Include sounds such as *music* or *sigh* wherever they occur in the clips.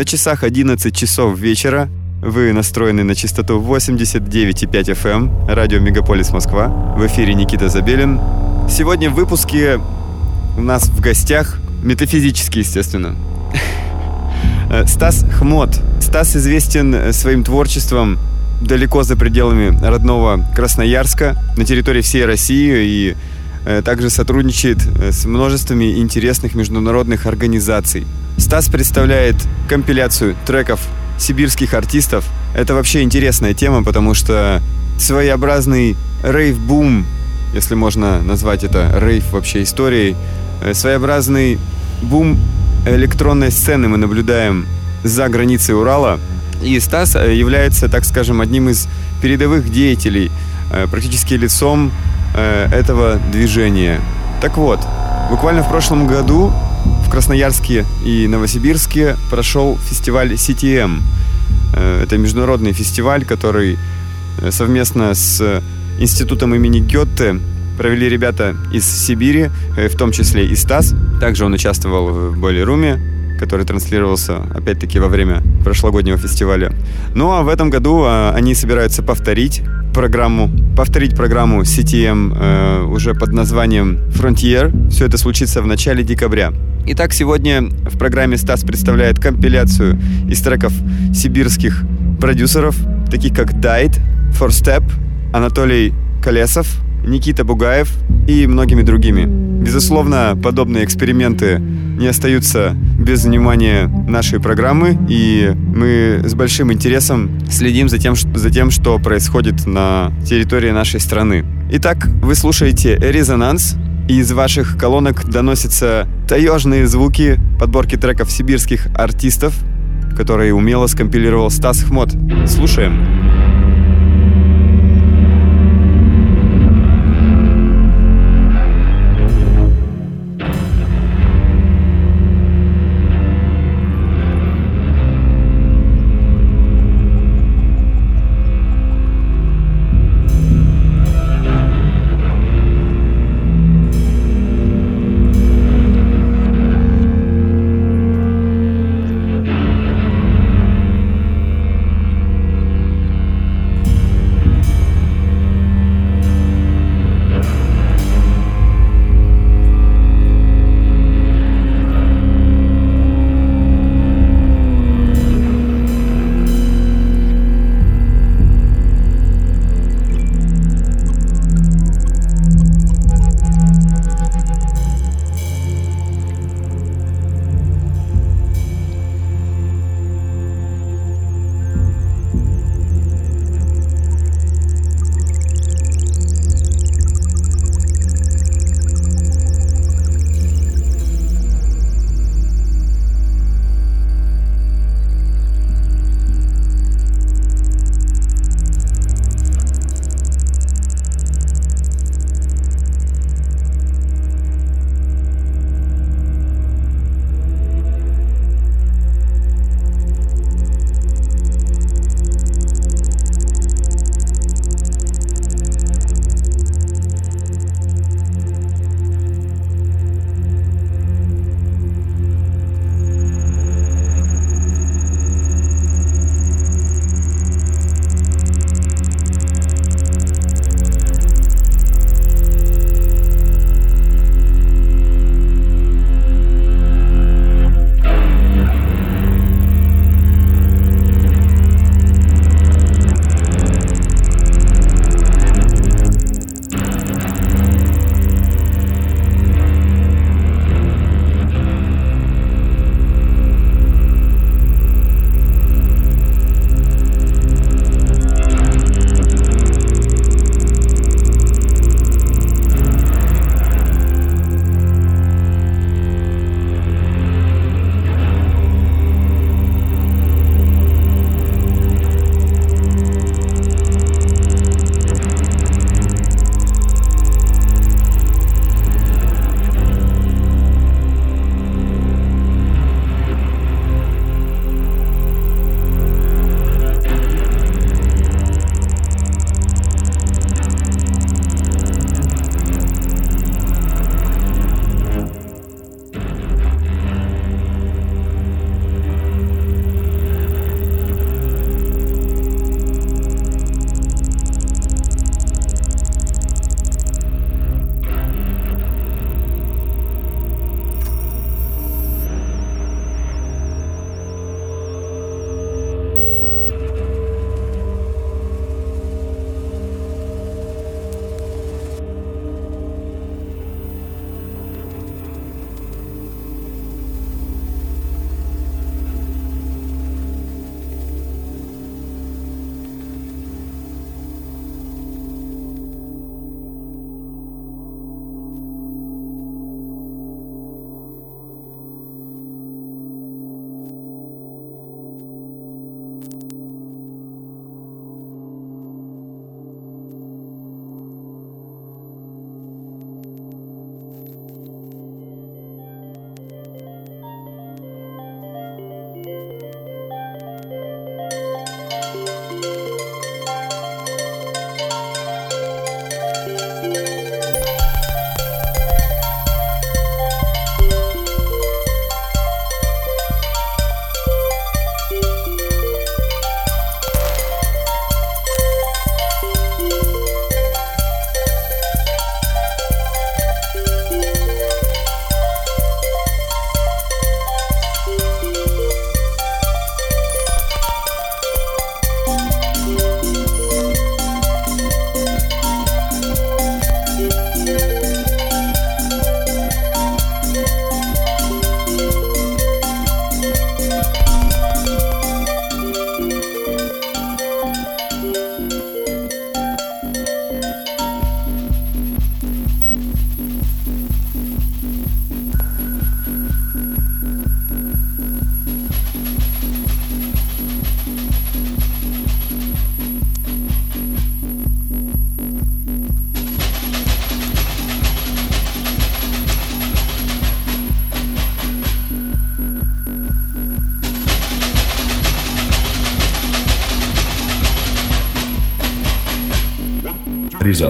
На часах 11 часов вечера. Вы настроены на частоту 89,5 FM, эм, радио Мегаполис Москва. В эфире Никита Забелин. Сегодня в выпуске у нас в гостях, метафизически, естественно, *laughs* Стас Хмот. Стас известен своим творчеством далеко за пределами родного Красноярска, на территории всей России и э, также сотрудничает э, с множествами интересных международных организаций. Стас представляет компиляцию треков сибирских артистов. Это вообще интересная тема, потому что своеобразный рейв-бум, если можно назвать это рейв вообще историей, э, своеобразный бум электронной сцены мы наблюдаем за границей Урала. И Стас э, является, так скажем, одним из передовых деятелей, э, практически лицом этого движения. Так вот, буквально в прошлом году в Красноярске и Новосибирске прошел фестиваль CTM. Э, это международный фестиваль, который э, совместно с институтом имени Гетте провели ребята из Сибири, э, в том числе и Стас. Также он участвовал в Бойлеруме, который транслировался, опять-таки, во время прошлогоднего фестиваля. Ну а в этом году они собираются повторить программу, повторить программу CTM э, уже под названием Frontier. Все это случится в начале декабря. Итак, сегодня в программе Стас представляет компиляцию из треков сибирских продюсеров, таких как Died, For Step, Анатолий Колесов, Никита Бугаев и многими другими. Безусловно, подобные эксперименты не остаются без внимания нашей программы, и мы с большим интересом следим за тем, за тем что происходит на территории нашей страны. Итак, вы слушаете «Резонанс», из ваших колонок доносятся таежные звуки подборки треков сибирских артистов, которые умело скомпилировал Стас Хмот. Слушаем.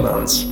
Резонанс.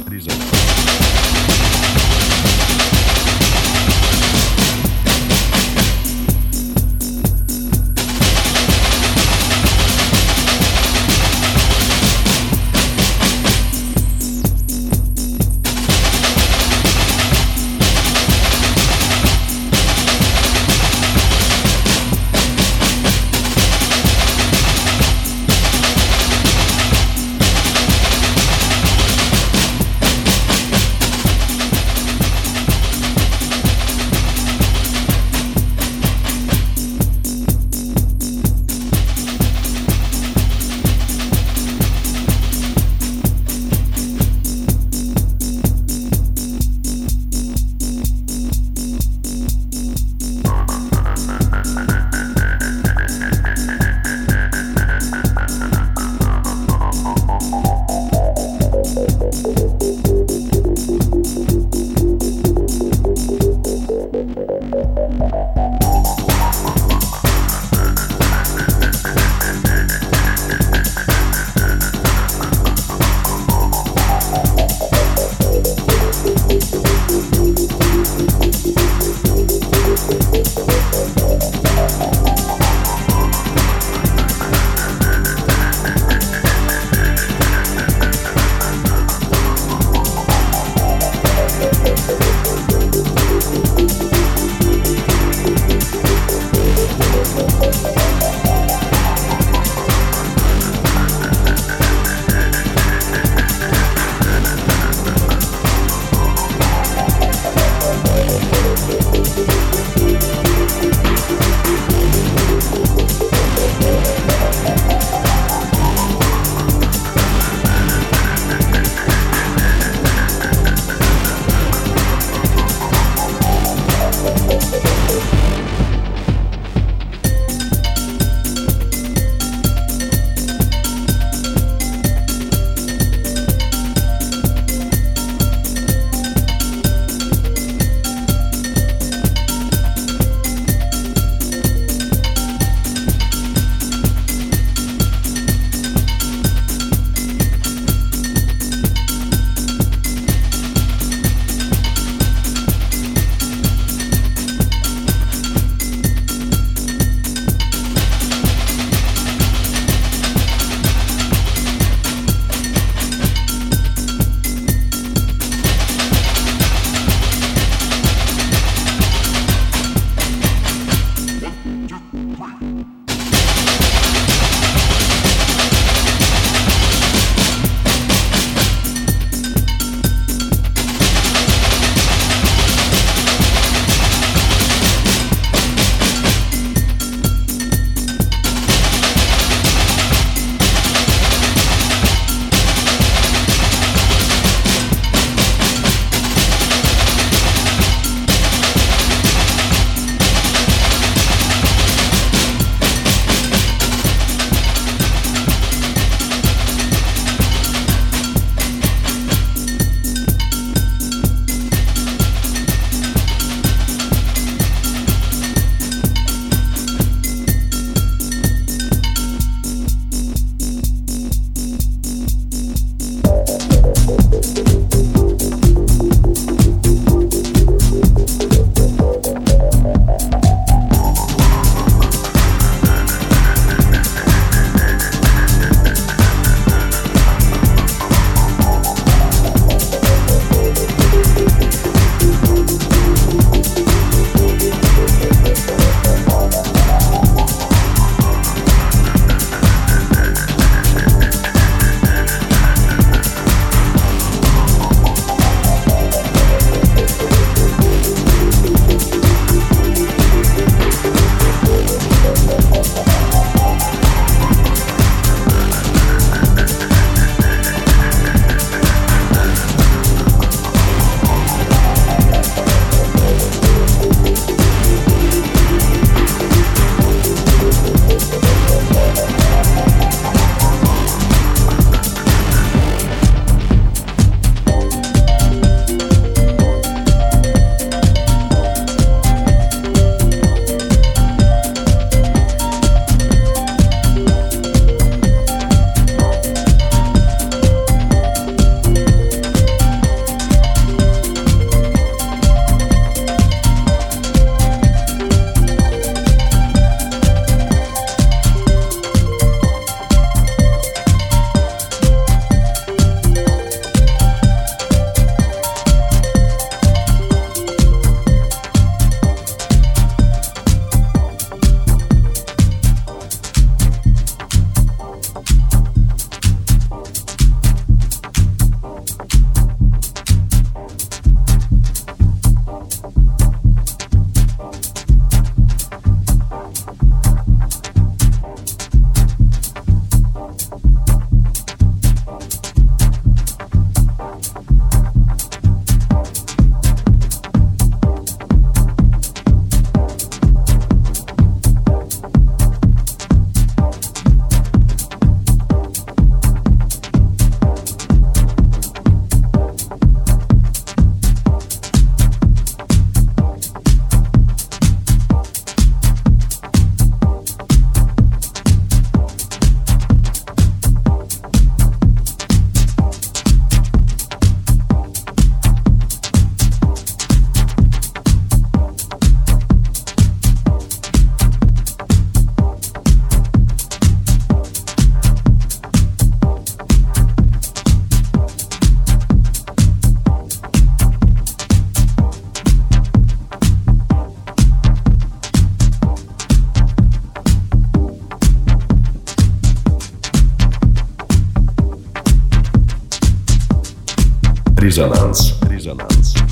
Резонанс. Резонанс.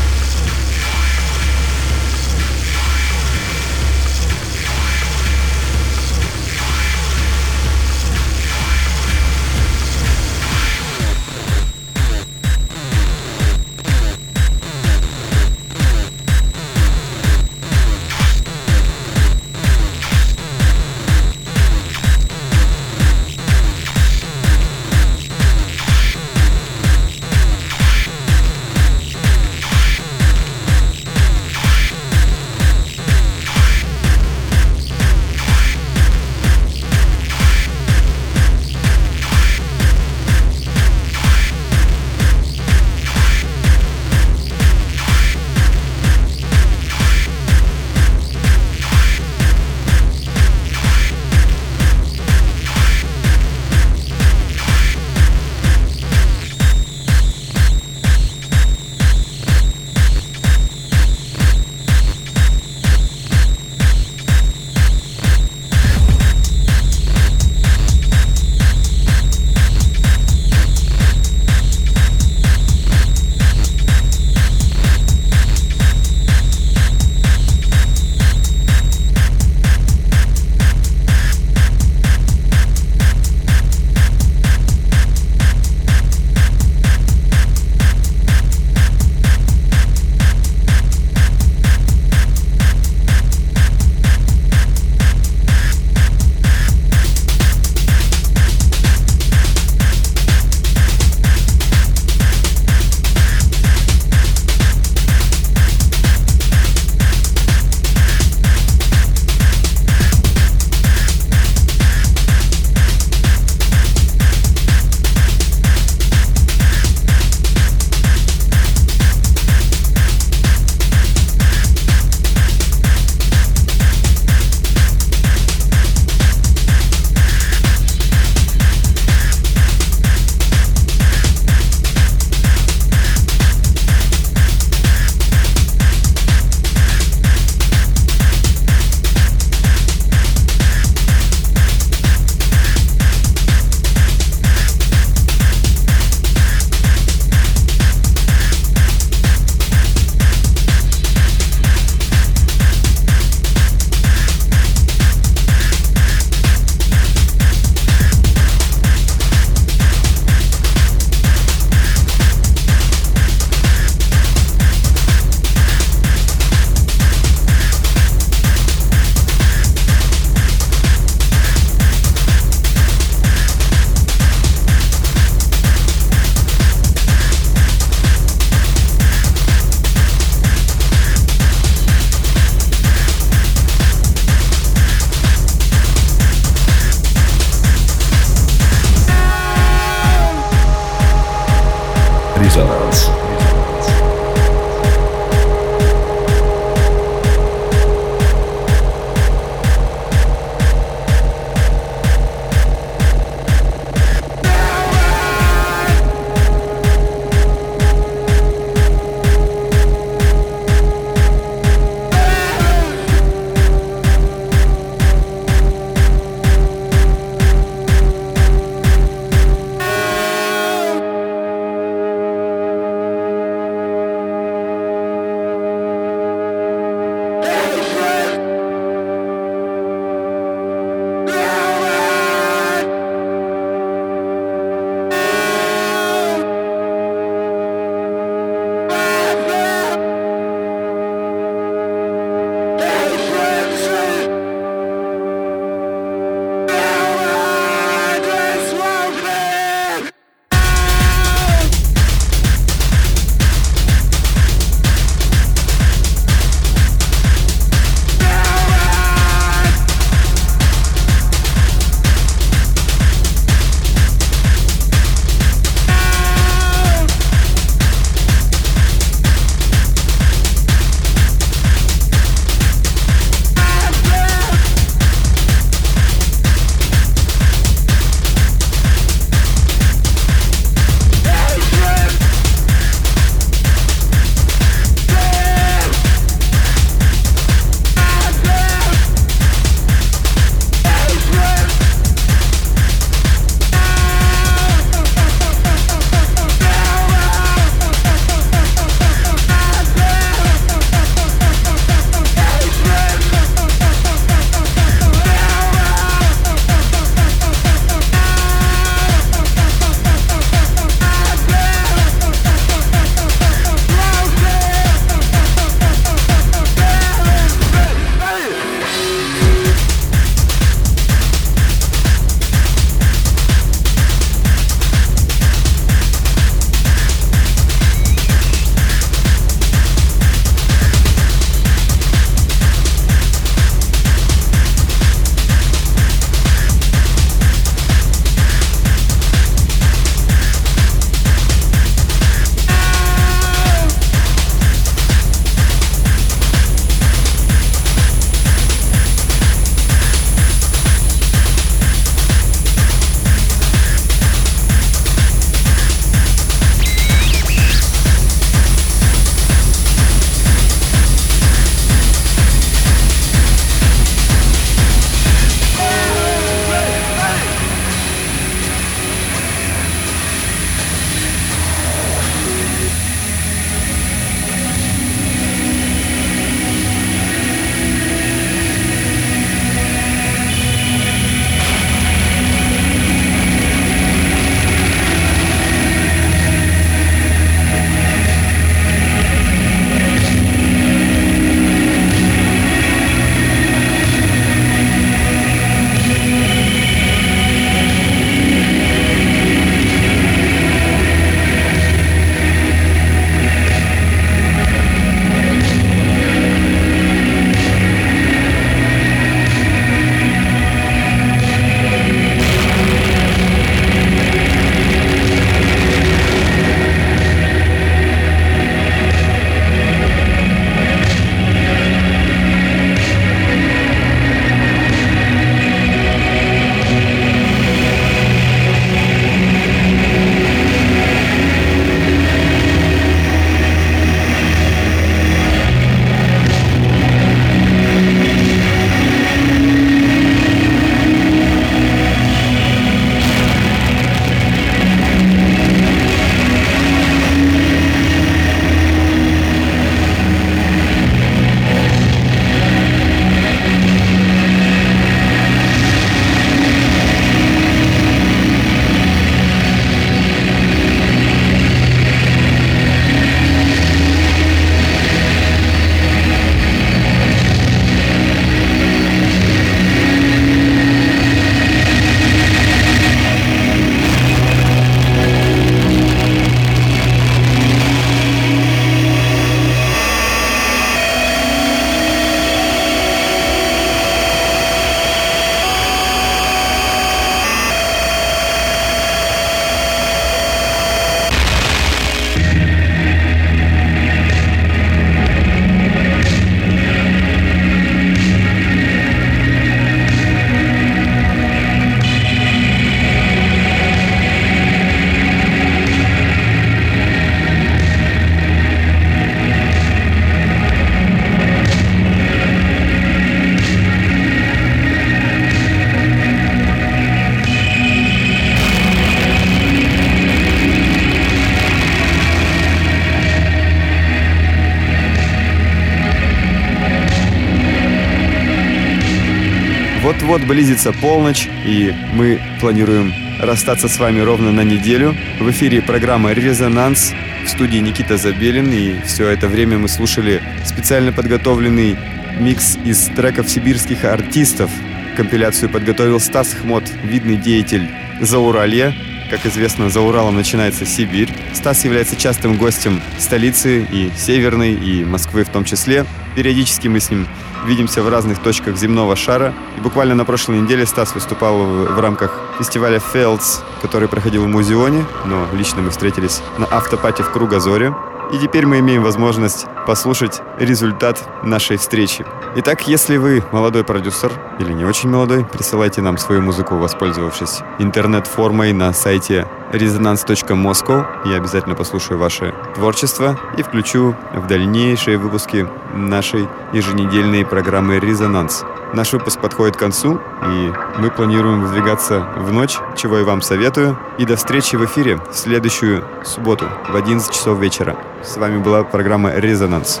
Вот-вот близится полночь, и мы планируем расстаться с вами ровно на неделю. В эфире программа «Резонанс» в студии Никита Забелин, и все это время мы слушали специально подготовленный микс из треков сибирских артистов. Компиляцию подготовил Стас Хмот, видный деятель Зауралья. Как известно, за Уралом начинается Сибирь. Стас является частым гостем столицы и Северной, и Москвы в том числе. Периодически мы с ним видимся в разных точках земного шара. И буквально на прошлой неделе Стас выступал в, рамках фестиваля Fields, который проходил в Музеоне, но лично мы встретились на автопате в Кругозоре. И теперь мы имеем возможность послушать результат нашей встречи. Итак, если вы молодой продюсер или не очень молодой, присылайте нам свою музыку, воспользовавшись интернет-формой на сайте resonance.moscow. Я обязательно послушаю ваше творчество и включу в дальнейшие выпуски нашей еженедельной программы «Резонанс». Наш выпуск подходит к концу, и мы планируем выдвигаться в ночь, чего и вам советую. И до встречи в эфире в следующую субботу в 11 часов вечера. С вами была программа «Резонанс».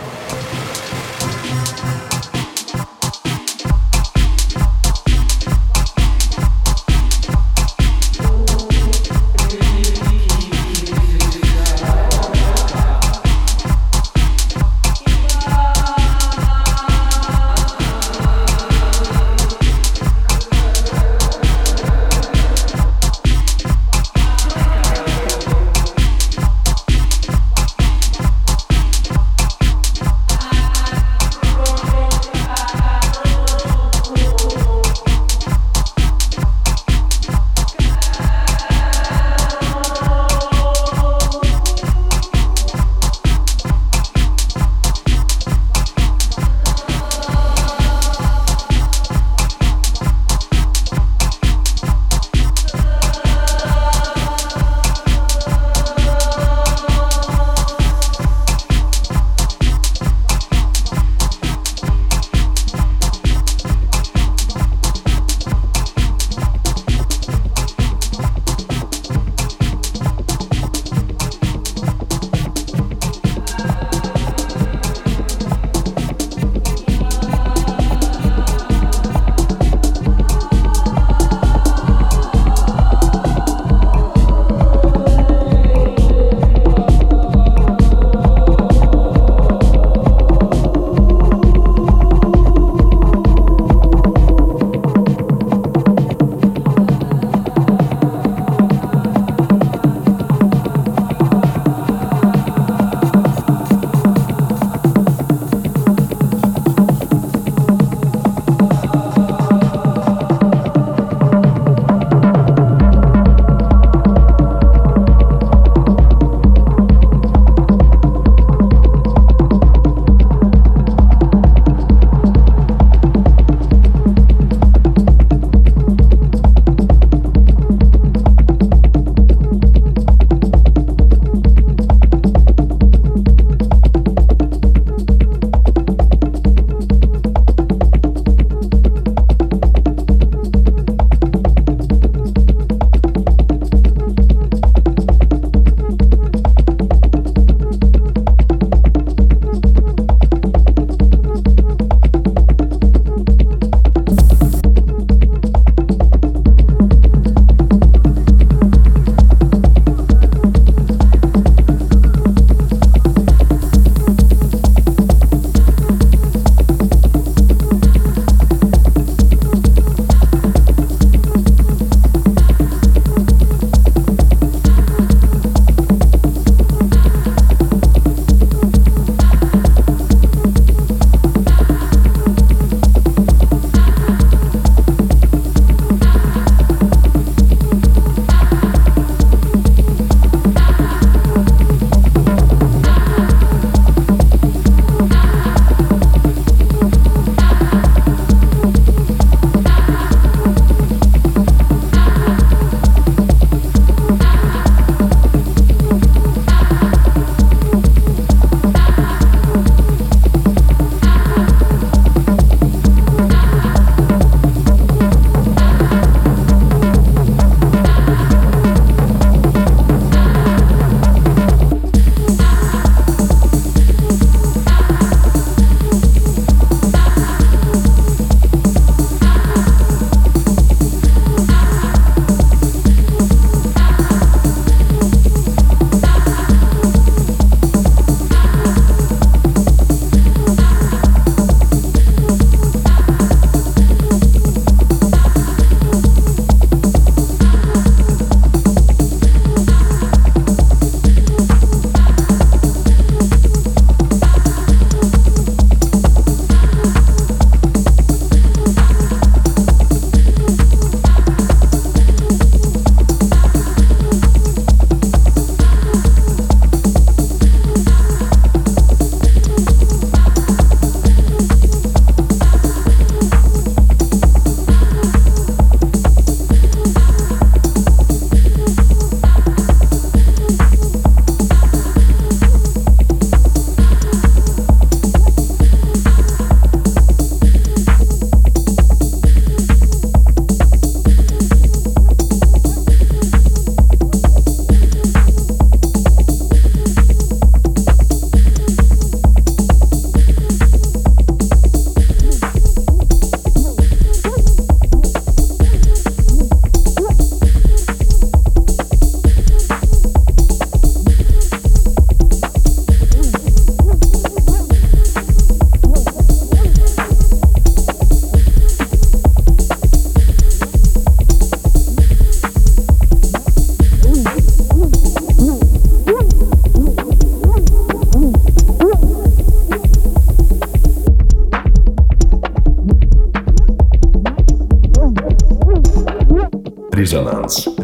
Резонанс.